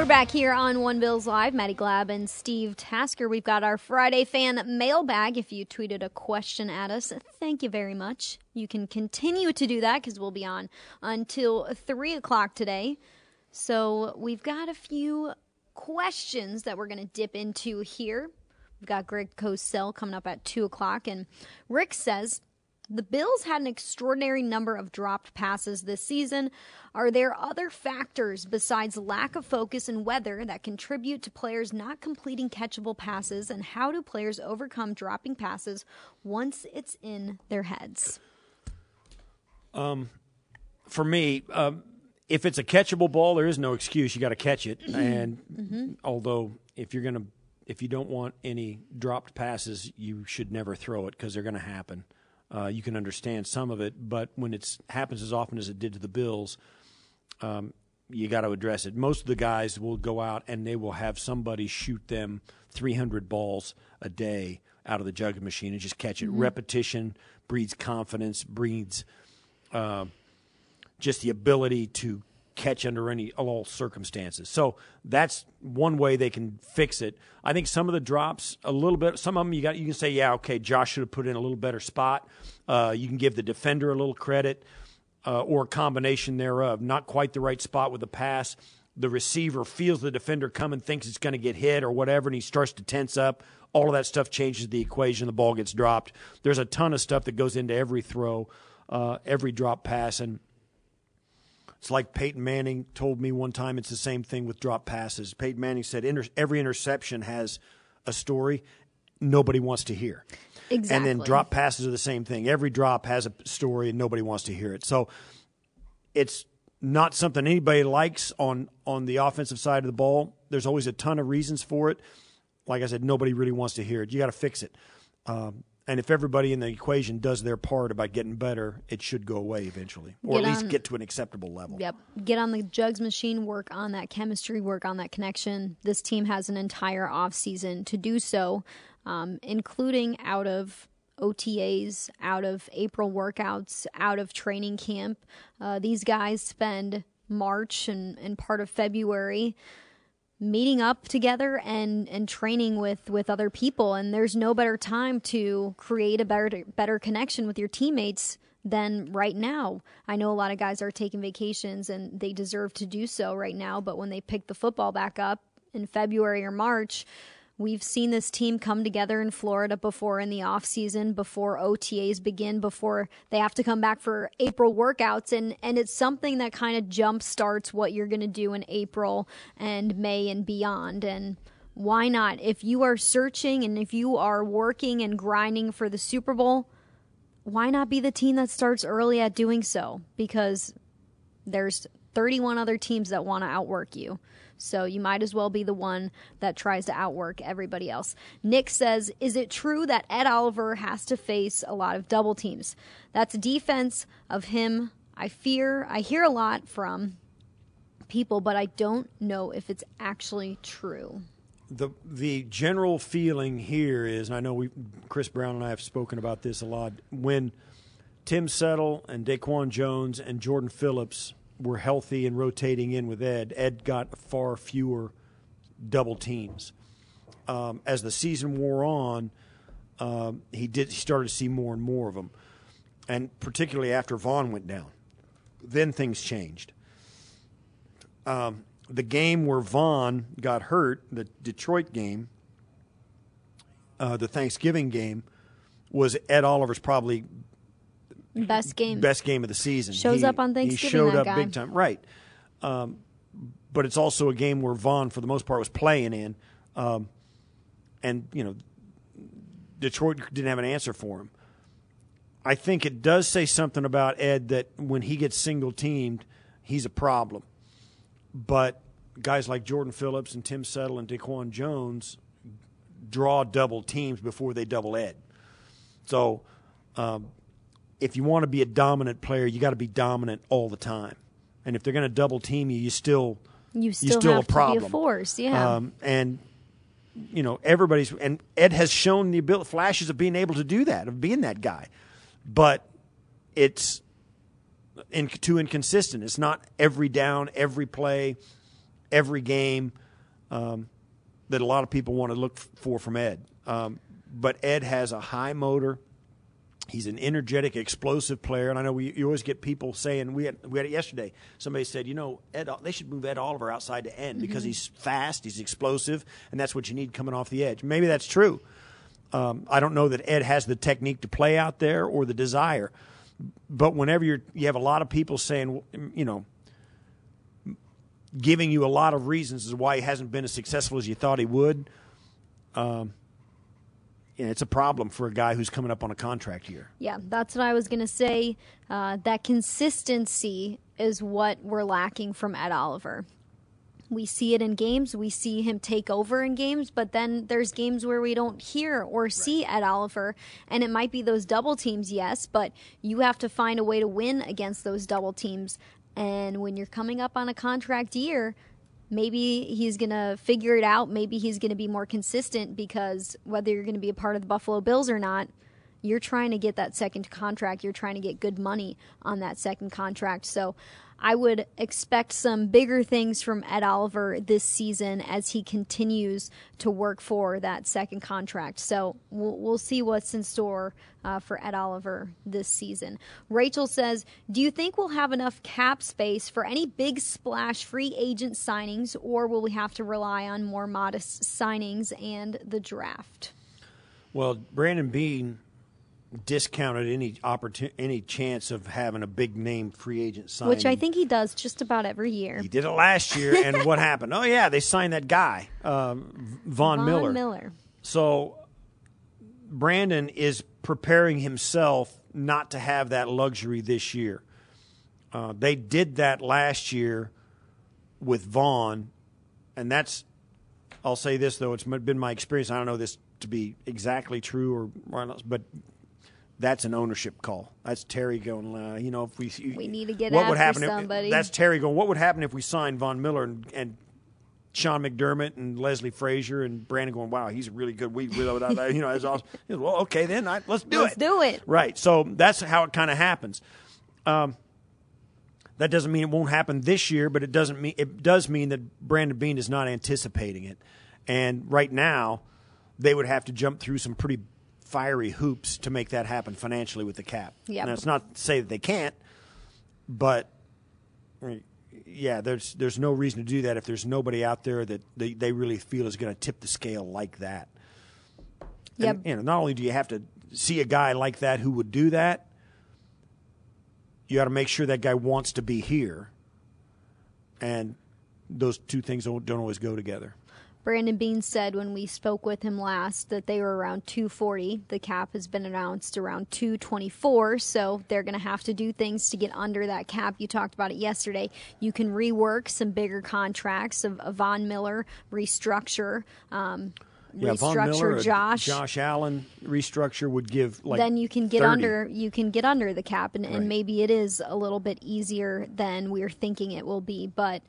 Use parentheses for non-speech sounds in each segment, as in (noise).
We're back here on One Bills Live. Maddy Glab and Steve Tasker. We've got our Friday fan mailbag. If you tweeted a question at us, thank you very much. You can continue to do that because we'll be on until 3 o'clock today. So we've got a few questions that we're going to dip into here. We've got Greg Cosell coming up at 2 o'clock. And Rick says, the Bills had an extraordinary number of dropped passes this season. Are there other factors besides lack of focus and weather that contribute to players not completing catchable passes? And how do players overcome dropping passes once it's in their heads? Um, for me, um, if it's a catchable ball, there is no excuse. You got to catch it. and Mm-hmm. although if you're gonna, if you don't want any dropped passes, you should never throw it because they're going to happen. Uh, you can understand some of it, but when it happens as often as it did to the Bills, um, you got to address it. Most of the guys will go out and they will have somebody shoot them 300 balls a day out of the juggling machine and just catch it. Repetition breeds confidence, breeds uh, just the ability to catch under any all circumstances. So that's one way they can fix it. I think some of the drops a little bit. Some of them you got you can say, yeah, okay, Josh should have put in a little better spot. Uh, you can give the defender a little credit uh, or a combination thereof. Not quite the right spot with the pass. The receiver feels the defender coming, thinks it's going to get hit or whatever, and he starts to tense up. All of that stuff changes the equation. The ball gets dropped. There's a ton of stuff that goes into every throw, uh, every drop pass, and it's like Peyton Manning told me one time. It's the same thing with drop passes. Peyton Manning said inter- every interception has a story nobody wants to hear. Exactly. And then drop passes are the same thing. Every drop has a story and nobody wants to hear it. So it's not something anybody likes on on the offensive side of the ball. There's always a ton of reasons for it. Like I said, nobody really wants to hear it. You got to fix it. Um, and if everybody in the equation does their part about getting better, it should go away eventually, or Get at least on- get to an acceptable level. Yep. Get on the jugs machine, work on that chemistry, work on that connection. This team has an entire off season to do so, um, including out of OTAs, out of April workouts, out of training camp. Uh, these guys spend March and, and part of February meeting up together and and training with with other people and there's no better time to create a better better connection with your teammates than right now. I know a lot of guys are taking vacations and they deserve to do so right now, but when they pick the football back up in February or March, We've seen this team come together in Florida before in the off season, before OTAs begin, before they have to come back for April workouts, and and it's something that kind of jump starts what you're going to do in April and May and beyond. And why not? If you are searching and if you are working and grinding for the Super Bowl, why not be the team that starts early at doing so? Because there's 31 other teams that want to outwork you. So you might as well be the one that tries to outwork everybody else. Nick says, Is it true that Ed Oliver has to face a lot of double teams? That's defense of him. I fear, I hear a lot from people, but I don't know if it's actually true. the the general feeling here is, and I know we, Chris Brown and I have spoken about this a lot. When Tim Settle and Daquan Jones and Jordan Phillips were healthy and rotating in with Ed, Ed got far fewer double teams. Um, as the season wore on, um, he did he started to see more and more of them, and particularly after Von went down, then things changed. Um, the game where Von got hurt, the Detroit game, uh, the Thanksgiving game, was Ed Oliver's probably Best game. best game of the season. Shows He- up on Thanksgiving. He showed up guy. big time, right? Um, but it's also a game where Von, for the most part, was playing in, um, and you know, Detroit didn't have an answer for him. I think it does say something about Ed that when he gets single teamed, he's a problem. But guys like Jordan Phillips and Tim Settle and Daquan Jones draw double teams before they double Ed. So, um, if you want to be a dominant player, you got to be dominant all the time. And if they're going to double team you, you still You still, you're still have a problem. to be a force. Yeah. Um, and you know everybody's and Ed has shown the ability, flashes of being able to do that, of being that guy, but it's in, too inconsistent. It's not every down, every play, every game um, that a lot of people want to look for from Ed. Um, but Ed has a high motor. He's an energetic, explosive player, and I know we you always get people saying we had we had it yesterday. Somebody said, you know, Ed, they should move Ed Oliver outside to end because he's fast, he's explosive, and that's what you need coming off the edge. Maybe that's true. Um, I don't know that Ed has the technique to play out there or the desire, but whenever you're you have a lot of people saying, you know, giving you a lot of reasons as why he hasn't been as successful as you thought he would. Um, and it's a problem for a guy who's coming up on a contract year. Yeah, that's what I was going to say. Uh, that consistency is what we're lacking from Ed Oliver. We see it in games, we see him take over in games, but then there's games where we don't hear or see Ed Oliver. And it might be those double teams, yes, but you have to find a way to win against those double teams. And when you're coming up on a contract year, maybe he's going to figure it out. Maybe he's going to be more consistent because whether you're going to be a part of the Buffalo Bills or not, you're trying to get that second contract. You're trying to get good money on that second contract. So I would expect some bigger things from Ed Oliver this season as he continues to work for that second contract. So we'll, we'll see what's in store uh, for Ed Oliver this season. Rachel says, Do you think we'll have enough cap space for any big splash free agent signings, or will we have to rely on more modest signings and the draft? Well, Brandon Beane discounted any opportunity, any chance of having a big name free agent signing. Which I think he does just about every year. he did it last year, and what (laughs) happened? Oh yeah, they signed that guy, um, Von, Von Miller. Miller. So Brandon is preparing himself not to have that luxury this year. Uh, they did that last year with Von, and that's. I'll say this though; it's been my experience. I don't know this to be exactly true or, or but that's an ownership call. That's Terry going. Uh, you know, if we We need to get what would happen? somebody. If, that's Terry going. What would happen if we signed Von Miller and, and Sean McDermott and Leslie Frazier and Brandon going? Wow, he's a really good. We, we you know, as awesome. Goes, well, okay, then I, let's do Let's it. do it. Right. So that's how it kind of happens. Um, that doesn't mean it won't happen this year, but it doesn't mean it does mean that Brandon Beane is not anticipating it. And right now, they would have to jump through some pretty fiery hoops to make that happen financially with the cap. Yeah. Now, it's not to say that they can't, but yeah, there's there's no reason to do that if there's nobody out there that they, they really feel is going to tip the scale like that. Yep. And, you know, not only do you have to see a guy like that who would do that, you got to make sure that guy wants to be here. And those two things don't, don't always go together. Brandon Beane said when we spoke with him last that they were around 240. The cap has been announced around 224, so they're going to have to do things to get under that cap. You talked about it yesterday. You can rework some bigger contracts of, of Von Miller, restructure. Um, Yeah, restructure Miller, Josh. Josh Allen restructure would give like then you can get 30. under you can get under the cap and, and Right. maybe it is a little bit easier than we're thinking it will be but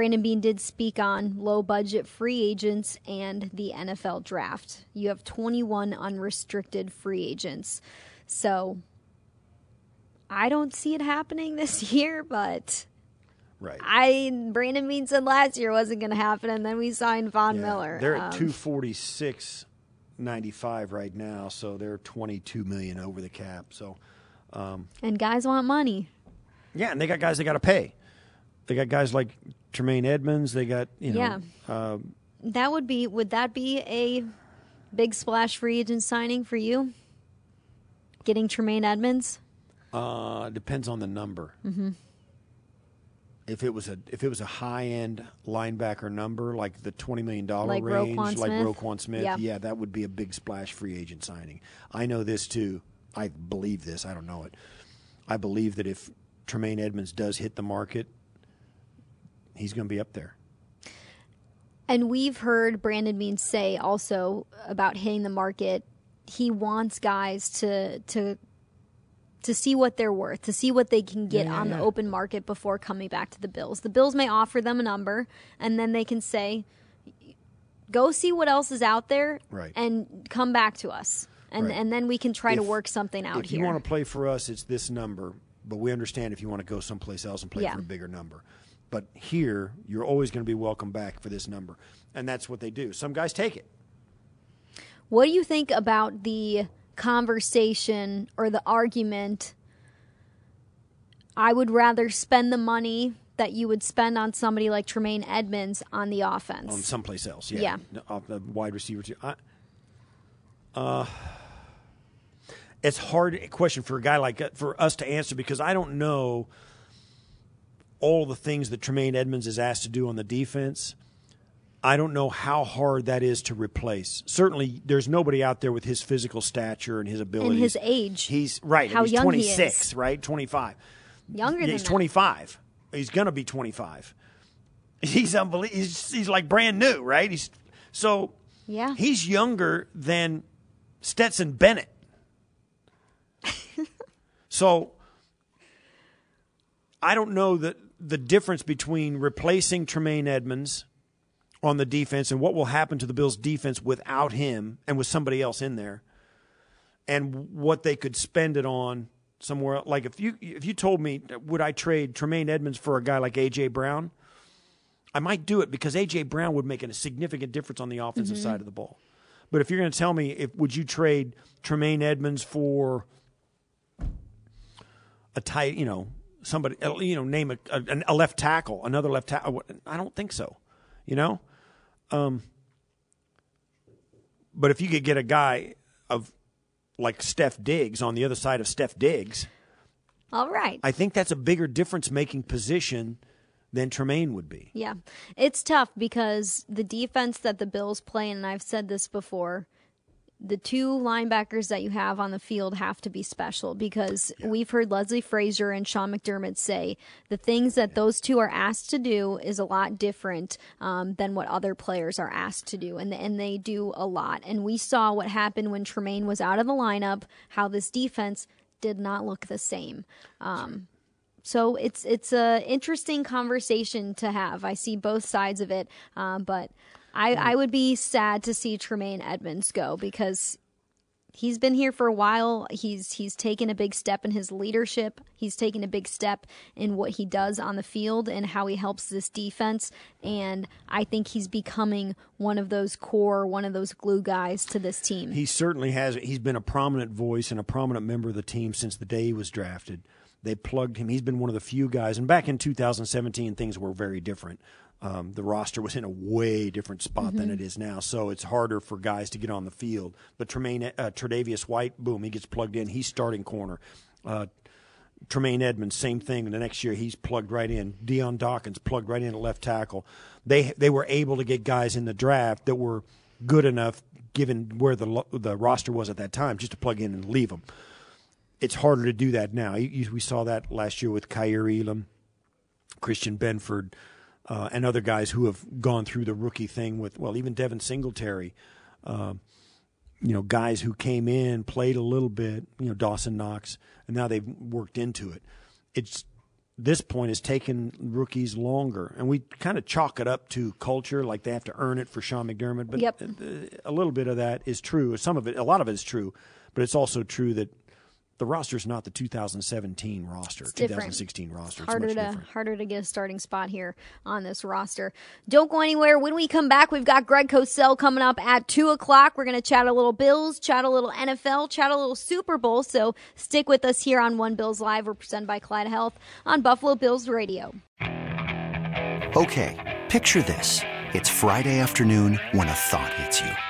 brandon beane did speak on low budget free agents and the nfl draft you have 21 unrestricted free agents so i don't see it happening (laughs) this year but right. i brandon beane said last year wasn't going to happen and then we signed von Yeah. miller They're at Um, six ninety five right now, so they're twenty two million over the cap. So um, and guys want money yeah, and they got guys they got to pay. They got guys like Tremaine Edmunds. They got you know. Yeah. Uh, That would be would that be a big splash free agent signing for you? Getting Tremaine Edmunds? Uh, depends on the number. Mm-hmm. if it was a if it was a high end linebacker number like the twenty million dollar Like range, Roquan like Smith? Roquan Smith, Yeah. yeah, that would be a big splash free agent signing. I know this too. I believe this. I don't know it. I believe that if Tremaine Edmunds does hit the market, he's going to be up there. And we've heard Brandon Beans say also about hitting the market. He wants guys to to to see what they're worth, to see what they can get Yeah, yeah, on the open market before coming back to the Bills. The Bills may offer them a number, and then they can say, "Go see what else is out there, Right. and come back to us." And Right. and then we can try to work something out if here. you want to play for us, it's this number. But we understand if you want to go someplace else and play Yeah. for a bigger number. But here, you're always going to be welcome back for this number, and that's what they do. Some guys take it. What do you think about the conversation or the argument? I would rather spend the money that you would spend on somebody like Tremaine Edmunds on the offense. on someplace else. Yeah, Yeah. off the wide receiver too. I, uh, it's hard question for a guy like for us to answer because I don't know all the things that Tremaine Edmunds is asked to do on the defense. I don't know how hard that is to replace. Certainly, there's nobody out there with his physical stature and his abilities his age. He's right. How he's young he is. 26, right? 25. Younger Yeah, than he's that. 25. He's going to be 25. (laughs) He's unbelievable. He's, he's like brand new, right? He's so Yeah. He's younger than Stetson Bennett. (laughs) so I don't know the the difference between replacing Tremaine Edmunds on the defense and what will happen to the Bills defense without him and with somebody else in there and what they could spend it on somewhere else. like if you if you told me would I trade Tremaine Edmunds for a guy like AJ Brown I might do it because AJ Brown would make a significant difference on the offensive mm-hmm. side of the ball. But if you're going to tell me if would you trade Tremaine Edmunds for a tight, you know, somebody, you know, name a, a, a left tackle, another left tackle, I don't think so. You know, um, but if you could get a guy of like Steph Diggs on the other side of Steph Diggs, All right. I think that's a bigger difference making position than Tremaine would be. Yeah. It's tough because the defense that the Bills play, and I've said this before, the two linebackers that you have on the field have to be special because we've heard Leslie Frazier and Sean McDermott say the things that those two are asked to do is a lot different um, than what other players are asked to do, and and they do a lot. And we saw what happened when Tremaine was out of the lineup, how this defense did not look the same. Um, so it's it's a interesting conversation to have. I see both sides of it, um, but I, I would be sad to see Tremaine Edmunds go because he's been here for a while. He's he's taken a big step in his leadership. He's taken a big step in what he does on the field and how he helps this defense. And I think he's becoming one of those core, one of those glue guys to this team. He certainly has. He's been a prominent voice and a prominent member of the team since the day he was drafted. They plugged him. He's been one of the few guys. And back in 2017, things were very different. Um, the roster was in a way different spot than it is now, so it's harder for guys to get on the field. But Tremaine, uh, Tre'Davious White, boom, he gets plugged in. He's starting corner. Uh, Tremaine Edmunds, same thing. The next year, he's plugged right in. Dion Dawkins plugged right in at left tackle. They they were able to get guys in the draft that were good enough, given where the the roster was at that time, just to plug in and leave them. It's harder to do that now. You, you, we saw that last year with Kaiir Elam, Christian Benford, uh, and other guys who have gone through the rookie thing with well, even Devin Singletary. Uh, you know, guys who came in, played a little bit, you know, Dawson Knox, and now they've worked into it. It's this point has taken rookies longer, and we kind of chalk it up to culture, like they have to earn it for Sean McDermott. But Yep. a little bit of that is true. Some of it, a lot of it is true, but it's also true that the roster is not the 2017 roster, different. 2016 roster. It's harder much to different. harder to get a starting spot here on this roster. Don't go anywhere. When we come back, we've got Greg Cosell coming up at two o'clock. We're going to chat a little Bills, chat a little NFL, chat a little Super Bowl. So stick with us here on One Bills Live. We're presented by Clyde Health on Buffalo Bills Radio. Okay, picture this. It's Friday afternoon when a thought hits you.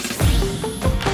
Thank you.